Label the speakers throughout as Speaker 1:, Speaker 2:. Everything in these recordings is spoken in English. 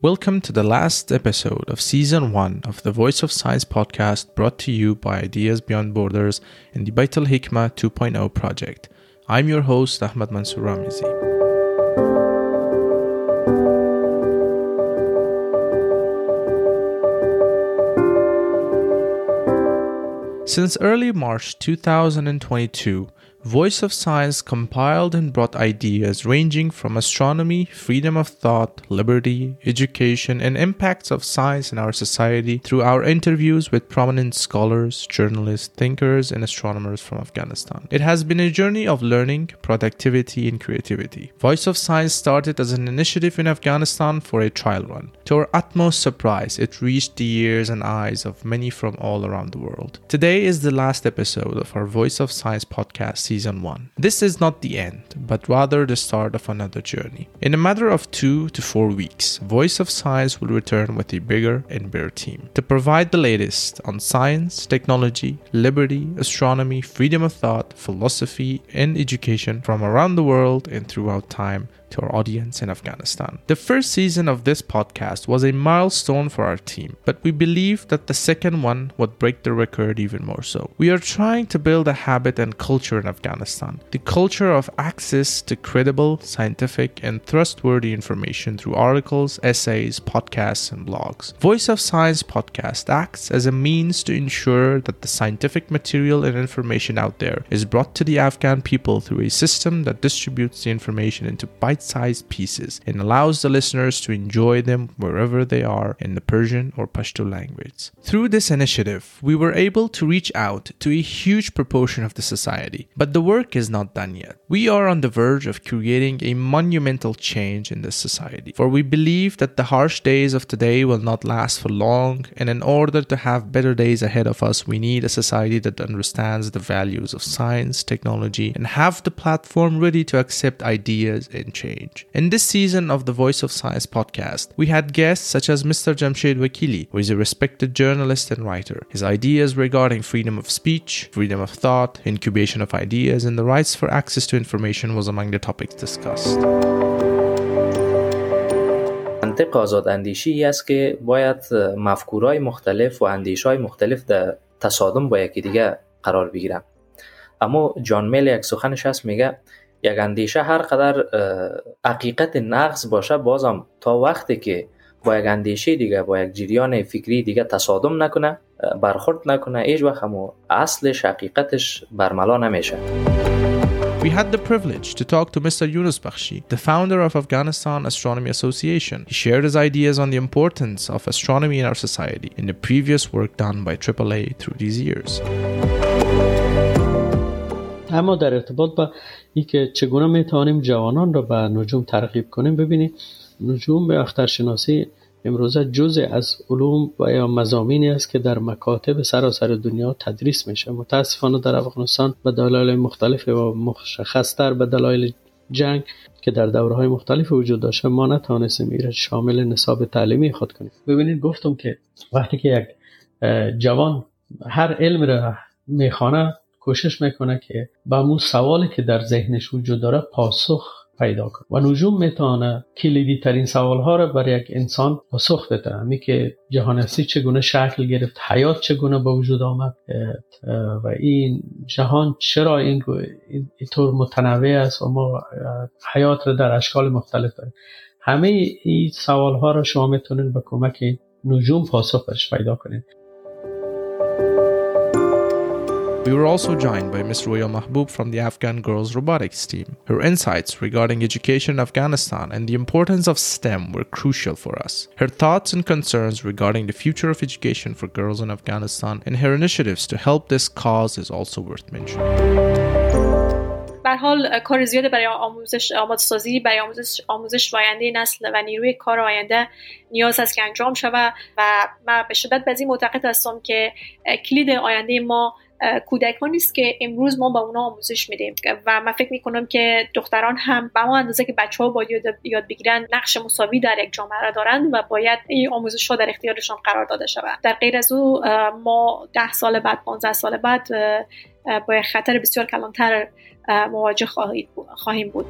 Speaker 1: Welcome to the last episode of season one of the Voice of Science podcast brought to you by Ideas Beyond Borders and the Baitul Hikmah 2.0 project. I'm your host, Ahmad Mansour Ramizi. Since early March 2022, Voice of Science compiled and brought ideas ranging from astronomy, freedom of thought, liberty, education, and impacts of science in our society through our interviews with prominent scholars, journalists, thinkers, and astronomers from Afghanistan. It has been a journey of learning, productivity, and creativity. Voice of Science started as an initiative in Afghanistan for a trial run. To our utmost surprise, it reached the ears and eyes of many from all around the world. Today is the last episode of our Voice of Science podcast Season 1. This is not the end, but rather the start of another journey. In a matter of two to four weeks, Voice of Science will return with a bigger and better team to provide the latest on science, technology, liberty, astronomy, freedom of thought, philosophy, and education from around the world and throughout time to our audience in Afghanistan. The first season of this podcast was a milestone for our team, but we believe that the second one would break the record even more so. We are trying to build a habit and culture in Afghanistan the culture of access to credible, scientific, and trustworthy information through articles, essays, podcasts, and blogs. Voice of Science podcast acts as a means to ensure that the scientific material and information out there is brought to the Afghan people through a system that distributes the information into bite sized pieces and allows the listeners to enjoy them wherever they are in the Persian or Pashto language. Through this initiative, we were able to reach out to a huge proportion of the society, but the work is not done yet. We are on the verge of creating a monumental change in this society, for we believe that the harsh days of today will not last for long, and in order to have better days ahead of us, we need a society that understands the values of science, technology, and have the platform ready to accept ideas and change In this season of the Voice of Science podcast, we had guests such as Mr. Jamshed Wakili, who is a respected journalist and writer. His ideas regarding freedom of speech, freedom of thought, incubation of ideas, and the rights for access to information was among the topics discussed.
Speaker 2: منطق آزاد اندیشی است که باید مفکورهای مختلف و اندیشهای مختلف در تصادم با یکی دیگه قرار بگیرن اما جان میل یک سخنش هست میگه یک اندیشه هر قدر حقیقت نقص باشه بازم تا وقتی که با یک اندیشه دیگه با یک جریان فکری دیگه تصادم نکنه برخورد نکنه هیچ وقت همو اصلش حقیقتش برملا نمیشه
Speaker 1: We had the privilege to talk to Mr. Yunus Bakhshi, the founder of Afghanistan Astronomy Association. He shared his ideas on the importance of astronomy in our society in the previous work done by AAA through these years.
Speaker 3: اما در ارتباط با اینکه چگونه می‌توانیم جوانان را به نجوم ترغیب کنیم ببینید نجوم به اخترشناسی امروزه جزء از علوم و یا مزامینی است که در مکاتب سراسر دنیا تدریس میشه. متاسفانه در افغانستان به دلایل مختلف و مشخصتر به دلایل جنگ که در دوره های مختلف وجود داشته ما نتوانستیم شامل نصاب تعلیمی خود کنیم. ببینید گفتم که وقتی که یک جوان هر علم را می‌خوانه کوشش می‌کنه که به اون سوالی که در ذهنش وجود داره پاسخ پیدا کنه. و نجوم می‌تونه کلیدی ترین سوال ها را برای یک انسان پاسخ بده. همی که جهان هستی چگونه شکل گرفت حیات چگونه به وجود آمد و این جهان چرا این اینطور متنوع است و ما حیات را در اشکال مختلف داریم. همه این سوال ها را شما می‌تونید به کمک نجوم پاسخ برش پیدا کنید.
Speaker 1: We were also joined by Ms. Roya Mahboob from the Afghan Girls Robotics team. Her insights regarding education in Afghanistan and the importance of STEM were crucial for us. Her thoughts and concerns regarding the future of education for girls in Afghanistan and her initiatives to help this cause is also worth mentioning.
Speaker 4: بر حال کار زیاده برای آموزش آمادسازی برای آموزش آموزش آینده نسل و نیروی کار آینده نیاز است که انجام شود و من به شدت به این معتقد هستم که کلید آینده ما کودکان نیست که امروز ما با اونا آموزش میدیم. و من فکر می‌کنم که دختران هم به ما اندازه که بچه ها باید یاد بگیرن نقش مساوی در یک جامعه را دارند و باید این آموزش ها در اختیارشان قرار داده شود. در غیر از او ما ده سال بعد 15 سال بعد با خطر بسیار کلانتر مواجه خواهیم بود.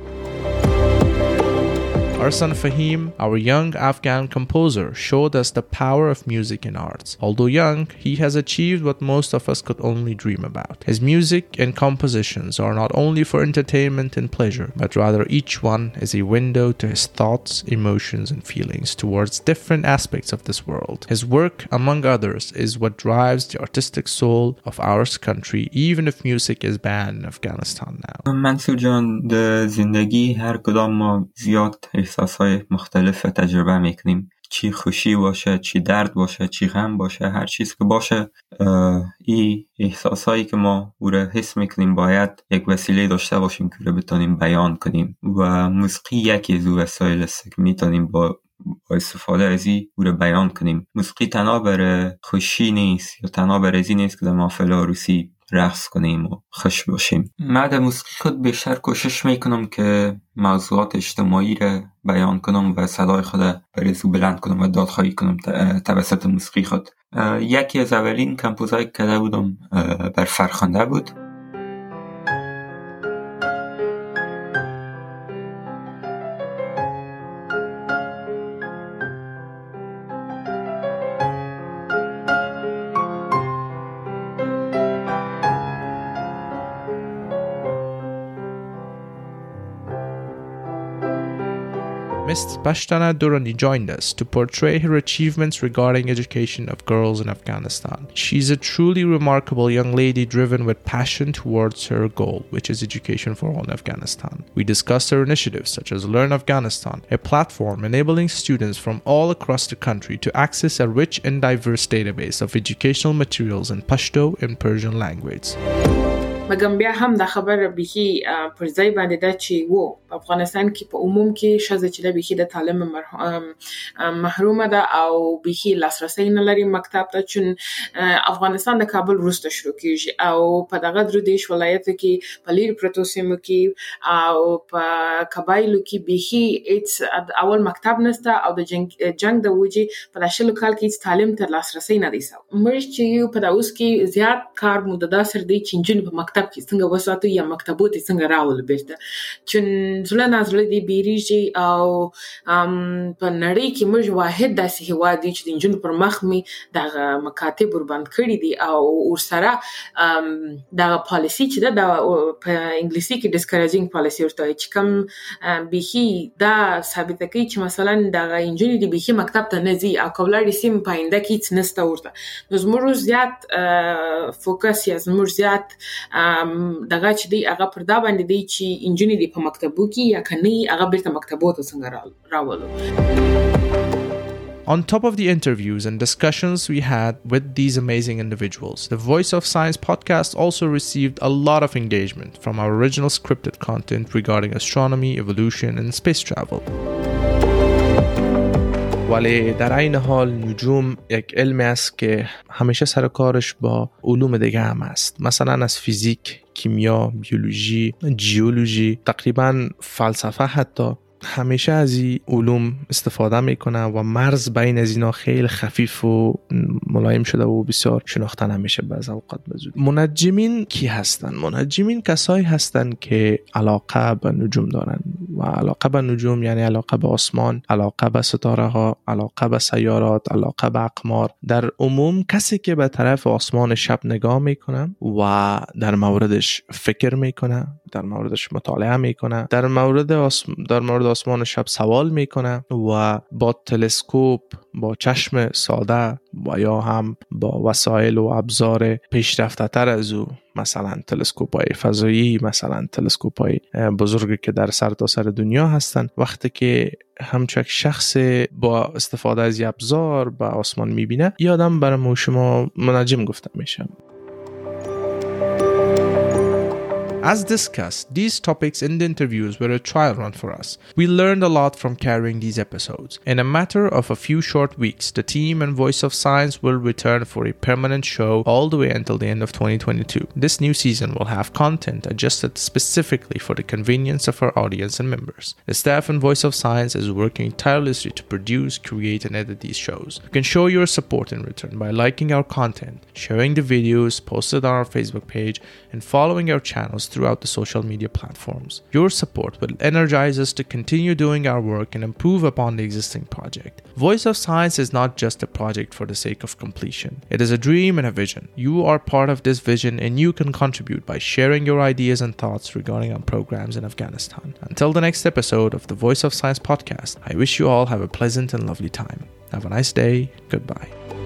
Speaker 1: Arson Fahim, our young Afghan composer, showed us the power of music and arts. Although young, he has achieved what most of us could only dream about. His music and compositions are not only for entertainment and pleasure, but rather each one is a window to his thoughts, emotions, and feelings towards different aspects of this world. His work, among others, is what drives the artistic soul of our country, even if music is banned in Afghanistan now.
Speaker 5: احساسهای مختلف تجربه می‌کنیم. چی خوشی باشه چی درد باشه چی غم باشه هر چیز که باشه این احساسهایی که ما او را حس می‌کنیم باید یک وسیله داشته باشیم که رو بتونیم بیان کنیم و موسیقی یکی از او وسایل است که می‌تونیم با با استفاده از این او را بیان کنیم. موسیقی تنها بر خوشی نیست یا تنها بر ازی نیست که در محفل عروسی رقص کنیم و خوش باشیم. من در موسیقی خود بیشتر کوشش می‌کنم که موضوعات اجتماعی را بیان کنم و صدای خود برزو بلند کنم و دادخواهی کنم توسط موسیقی خود. یکی از اولین کمپوزهای که کرده بودم بر فرخنده بود.
Speaker 1: Ms. Pashtana Durrani joined us to portray her achievements regarding education of girls in Afghanistan. She's a truly remarkable young lady driven with passion towards her goal, which is education for all in Afghanistan. We discussed her initiatives such as Learn Afghanistan, a platform enabling students from all across the country to access a rich and diverse database of educational materials in Pashto and Persian language.
Speaker 6: مګم بیا هم دا خبره بيخي پر ځای باندې دا چې وو په افغانستان کې په عموم کې شزه چې د بيخي د تعلیم محرومه ده او بيخي لاسرسي نه لري مکتب ته چون افغانستان د کابل وروسته شروع کیږي او په دغه درو دیش ولایت کې په لیر پروتو سیمو کې او په قبایلو کې بيخي اټس اول مکتب نسته او د جنگ جنگ د وجې په داشلو کال کې تعلیم تر لاسرسي نه دی سو. مړ چې په داوس کې زیات کار مو د داسر دی چې جن په مکتب مکتب څنګه وساتو یا مکتبو ته څنګه راول بیرته چې زړه نازړه دی بیریږي او په نړۍ کې موږ واحد داسې هواد دي چې د انجن پر مخ می د مکاتب ور باندې کړی دي او ورسره د پالیسی چې د په انګلیسي کې ډیسکریجینګ پالیسی ورته چې کوم بيخي دا ثابت کوي چې مثلا د انجن دی بيخي مکتب ته نه ځي او کولاړي سیم پاینده کې څه نسته ورته نو زموږ زیات فوکس یا زموږ زیات دغه چې دی هغه پر دا باندې دی چې انجینری دی په مکتبو کې یا کني هغه بیرته مکتبو ته څنګه راولو
Speaker 1: On top of the interviews and discussions we had with these amazing individuals, the Voice of Science podcast also received a lot of engagement from our original scripted content regarding astronomy, evolution, and space travel. ولی در این حال نجوم یک علمی است که همیشه سر کارش با علوم دیگه هم است. مثلا از فیزیک کیمیا بیولوژی جیولوژی تقریبا فلسفه حتی. همیشه از این علوم استفاده می‌کنه و مرز بین از اینا خیلی خفیف و ملایم شده و بسیار شناختن همیشه بعض اوقات بزود منجمین کی هستن؟ منجمین کسایی هستن که علاقه به نجوم دارن و علاقه به نجوم یعنی علاقه به آسمان علاقه به ستاره ها علاقه به سیارات علاقه به اقمار. در عموم کسی که به طرف آسمان شب نگاه می‌کنه و در موردش فکر می‌کنه در موردش مطالعه می‌کنه در مورد آسم... در مورد آسمان شب سوال می‌کنه و با تلسکوپ با چشم ساده و یا هم با وسایل و ابزار پیشرفته تر از او مثلا تلسکوپ های فضایی مثلا تلسکوپ های بزرگی که در سرتاسر سر دنیا هستند وقتی که همچک شخص با استفاده از ابزار به آسمان می‌بینه یادم برای شما منجم گفته میشه. As discussed, these topics in the interviews were a trial run for us. We learned a lot from carrying these episodes. In a matter of a few short weeks, the team and Voice of Science will return for a permanent show all the way until the end of 2022. This new season will have content adjusted specifically for the convenience of our audience and members. The staff and Voice of Science is working tirelessly to produce, create, and edit these shows. You can show your support in return by liking our content, sharing the videos posted on our Facebook page, and following our channels through throughout the social media platforms. Your support will energize us to continue doing our work and improve upon the existing project. Voice of Science is not just a project for the sake of completion, it is a dream and a vision. You are part of this vision and you can contribute by sharing your ideas and thoughts regarding our programs in Afghanistan. Until the next episode of the Voice of Science podcast, I wish you all have a pleasant and lovely time. Have a nice day. Goodbye.